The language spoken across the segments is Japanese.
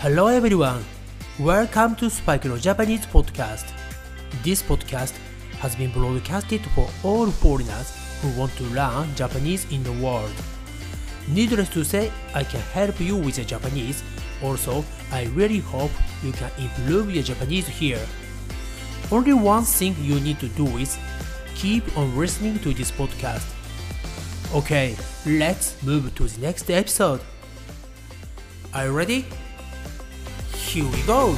Hello everyone. Welcome to Spike No Japanese podcast. This podcast has been broadcasted for all foreigners who want to learn Japanese in the world. Needless to say, I can help you with your Japanese. Also, I really hope you can improve your Japanese here. Only one thing you need to do is keep on listening to this podcast. Okay, let's move to the next episode. Are you ready? Here we go!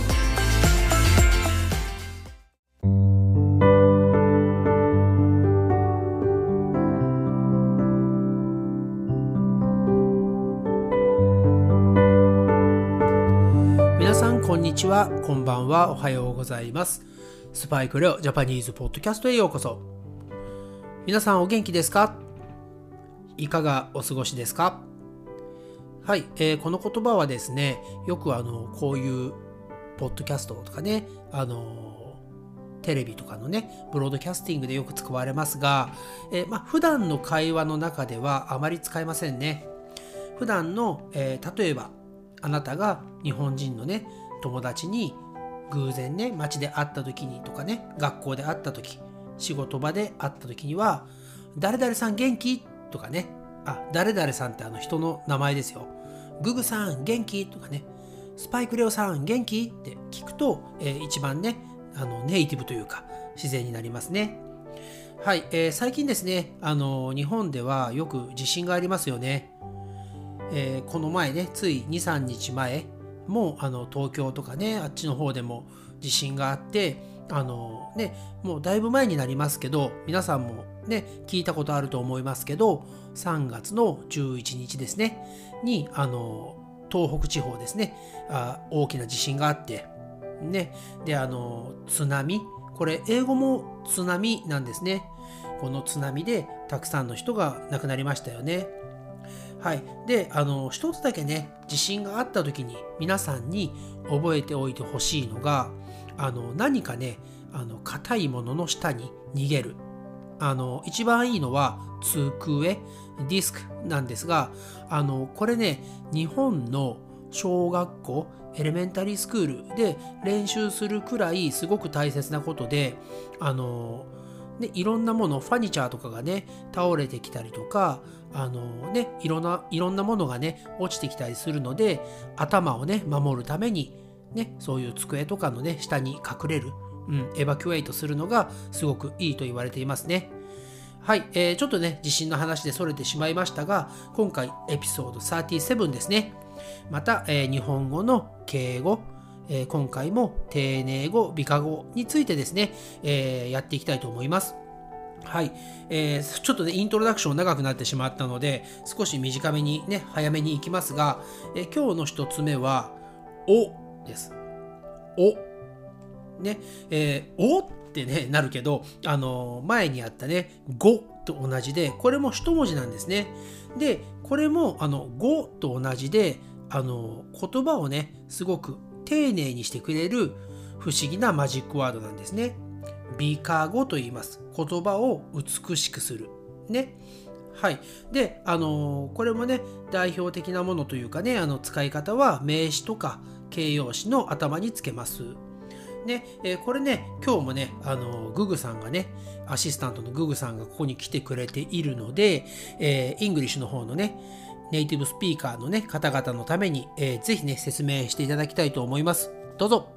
皆さんこんにちはこんばんはおはようございます。スパイクレオジャパニーズポッドキャストへようこそ。皆さんお元気ですか？いかがお過ごしですか？はい、えー、この言葉はですねよくあのこういうポッドキャストとかねあのテレビとかのねブロードキャスティングでよく使われますが、えー、まあ、普段の会話の中ではあまり使えませんね普段の、えー、例えばあなたが日本人のね友達に偶然ね街で会った時にとかね学校で会った時仕事場で会った時には「誰々さん元気?」とかねあ誰々さんってあの人の名前ですよ。ググさん元気？とかね。スパイクレオさん元気？って聞くと、えー、一番ねあのネイティブというか自然になりますね。はい、えー、最近ですねあの日本ではよく地震がありますよね。えー、この前ねつい23日前もあの東京とかねあっちの方でも地震があってあのねもうだいぶ前になりますけど皆さんもね聞いたことあると思いますけど3月の11日ですねにあの東北地方ですねあ大きな地震があってねであの津波これ英語も津波なんですねこの津波でたくさんの人が亡くなりましたよねはい。で、あの、一つだけね、地震があった時に皆さんに覚えておいてほしいのが、あの、何かね、あの、硬いものの下に逃げる。あの、一番いいのは、机、ディスクなんですが、あの、これね、日本の小学校、エレメンタリースクールで練習するくらいすごく大切なことで、あの、ね、いろんなもの、ファニチャーとかがね、倒れてきたりとか、あのね、いろんな、いろんなものがね、落ちてきたりするので、頭をね、守るために、ね、そういう机とかのね、下に隠れる、うん、エバキュエイトするのがすごくいいと言われていますね。はい、えー、ちょっとね、地震の話でそれてしまいましたが、今回エピソード37ですね。また、えー、日本語の敬語、えー、今回も丁寧語、美化語についてですね、えー、やっていきたいと思います。はい、えー、ちょっとね、イントロダクション長くなってしまったので、少し短めにね、早めに行きますが、え、今日の一つ目は、おです。お。ね、えー、おってね、なるけど、あのー、前にあったね、ごと同じで、これも一文字なんですね。で、これも、あの、ごと同じで、あのー、言葉をね、すごく丁寧にしてくれる不思議なマジックワードなんですね。美化語と言います。言葉を美しくする。ね。はい。で、あのこれもね、代表的なものというかね、あの使い方は名詞とか形容詞の頭につけます。ね、えー、これね、今日もね、あのググさんがね、アシスタントのググさんがここに来てくれているので、えー、 English の方のね、 native speaker のね、方々のために、えー、ぜひね、説明していただきたいと思います。どうぞ。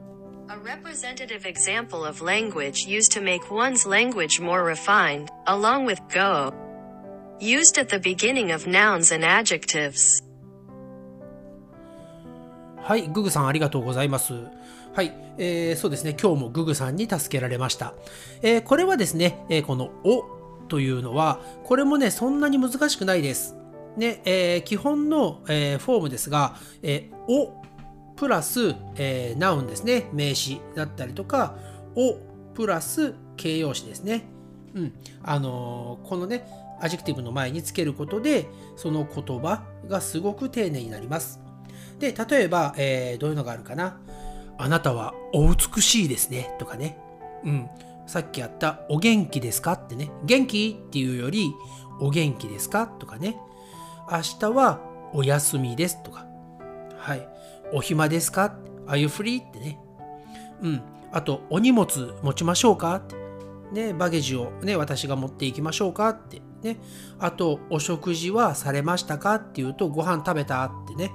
A representative example of language used to make one's language more refined, along with ご. Used at the beginning of nouns and adjectives. はい、ググさんありがとうございます。はい、えー、そうですね、今日もググさんに助けられました。えー、これはですね、えー、このおというのは、これもね、そんなに難しくないです。ねえー、基本の、えー、フォームですが、えー、おプラス、えー、ナウンですね名詞だったりとかおプラス形容詞ですね、うんあのー、このね adjective の前につけることでその言葉がすごく丁寧になりますで例えば、えー、どういうのがあるかなあなたはお美しいですねとかねうんさっきやったお元気ですか？ってね元気？っていうよりお元気ですか？とかね明日はお休みですとか。はい。お暇ですか ?Are you free? ってね。うん。あと、お荷物持ちましょうか？って。ね、バゲージをね、私が持っていきましょうか？って。ね。あと、お食事はされましたか？っていうと、ご飯食べた？ってね。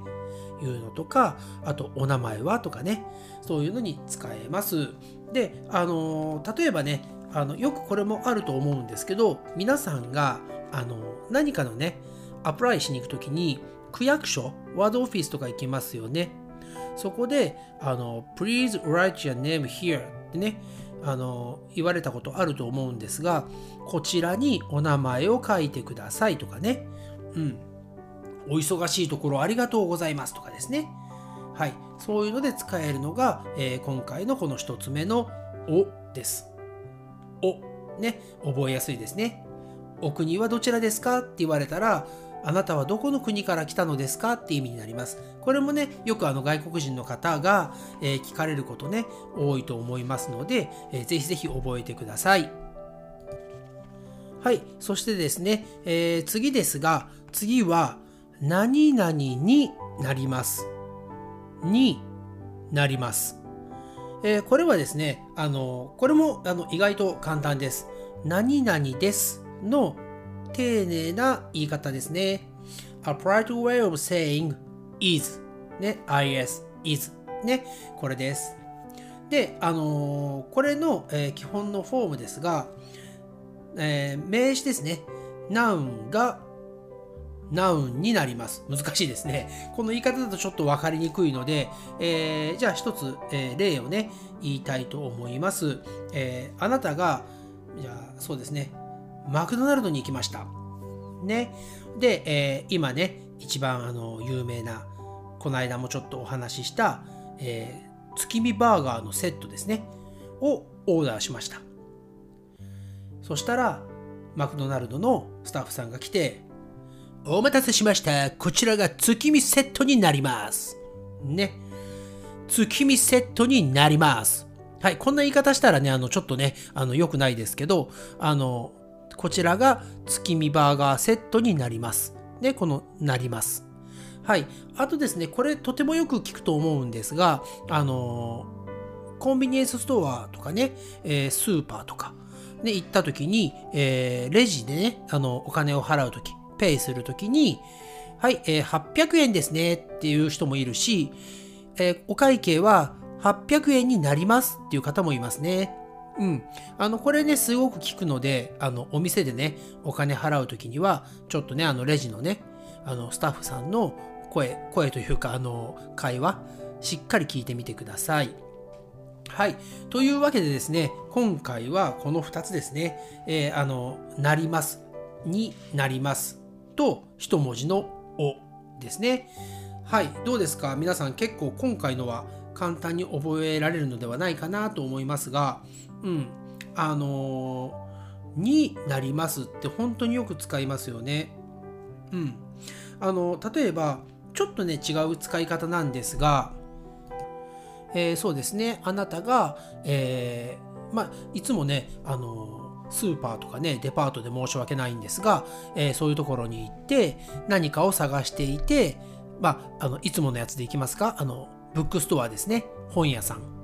いうのとか、あと、お名前はとかね。そういうのに使えます。で、あの例えばね、あのよくこれもあると思うんですけど、皆さんがあの何かのね、アプライしに行くときに、区役所、ワードオフィスとか行きますよね。そこで、あの、Please write your name here ってね、あの、言われたことあると思うんですが、こちらにお名前を書いてくださいとかね。うん。お忙しいところありがとうございますとかですね。はい。そういうので使えるのが、えー、今回のこの一つ目のおです。お。ね。覚えやすいですね。お国はどちらですかって言われたら、あなたはどこの国から来たのですか？って意味になります。これもね、よくあの外国人の方が、えー、聞かれることね、多いと思いますので、えー、ぜひぜひ覚えてください。はい。そしてですね、えー、次ですが、次は、何々になります。になります。えー、これはですね、あの、これもあの意外と簡単です。何々ですの丁寧な言い方ですね。A polite way of saying is ね、is, is ね、これです。で、あのー、これの、えー、基本のフォームですが、えー、名詞ですね。ナウンがナウンになります。難しいですね。この言い方だとちょっと分かりにくいので、えー、じゃあ一つ、えー、例をね、言いたいと思います。えー、あなたが、じゃあそうですね、マクドナルドに行きました。ね。で、えー、今ね、一番あの有名な、この間もちょっとお話しした、えー、月見バーガーのセットですね。をオーダーしました。そしたら、マクドナルドのスタッフさんが来て、お待たせしました。こちらが月見セットになります。ね。月見セットになります。はい。こんな言い方したらね、あの、ちょっとね、あの、良くないですけど、あの、こちらが月見バーガーセットになります。で、このなります。はい。あとですね、これとてもよく聞くと思うんですが、あのコンビニエンスストアとかね、えー、スーパーとか、で、行った時に、えー、レジでね、あの、お金を払う時、ペイする時に、はい、えー、800円ですねっていう人もいるし、えー、お会計は800円になりますっていう方もいますね。うん。あの、これね、すごく聞くので、あの、お店でね、お金払うときには、ちょっとね、あの、レジのね、あの、スタッフさんの声、声というか、あの、会話、しっかり聞いてみてください。はい。というわけでですね、今回はこの2つですね、えー、あの、なります、になりますと、一文字のおですね。はい。どうですか？皆さん結構今回のは簡単に覚えられるのではないかなと思いますが、うん、あのー、になりますって本当によく使いますよね。うん。あの、例えば、ちょっとね、違う使い方なんですが、えー、そうですね、あなたが、え、まあ、いつもね、あのスーパーとかね、デパートで申し訳ないんですが、えー、そういうところに行って、何かを探していて、まあ、あの、いつものやつで行きますか？あの、ブックストアですね、本屋さん。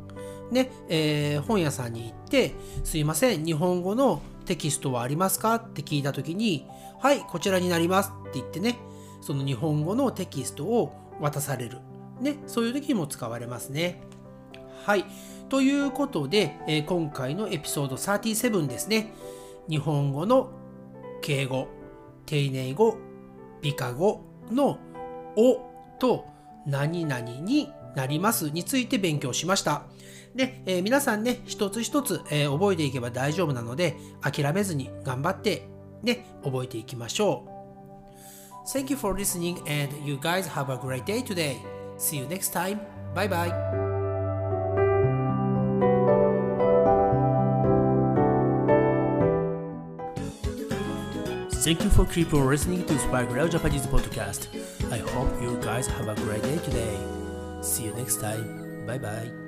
ね、えー、本屋さんに行って、すいません、日本語のテキストはありますか？って聞いたときに、はい、こちらになりますって言ってね、その日本語のテキストを渡される。ね、そういう時にも使われますね。はい。ということで、えー、今回のエピソード37ですね。日本語の敬語、丁寧語、美化語のおと何々になりますについて勉強しました。で、えー、皆さんね、一つ一つ、えー、覚えていけば大丈夫なので、諦めずに頑張って、ね、覚えていきましょう。Thank you for listening and you guys have a great day today. See you next time. Bye bye. Thank you for keep on listening to Spark Real Japanese podcast. I hope you guys have a great day today. See you next time. Bye bye.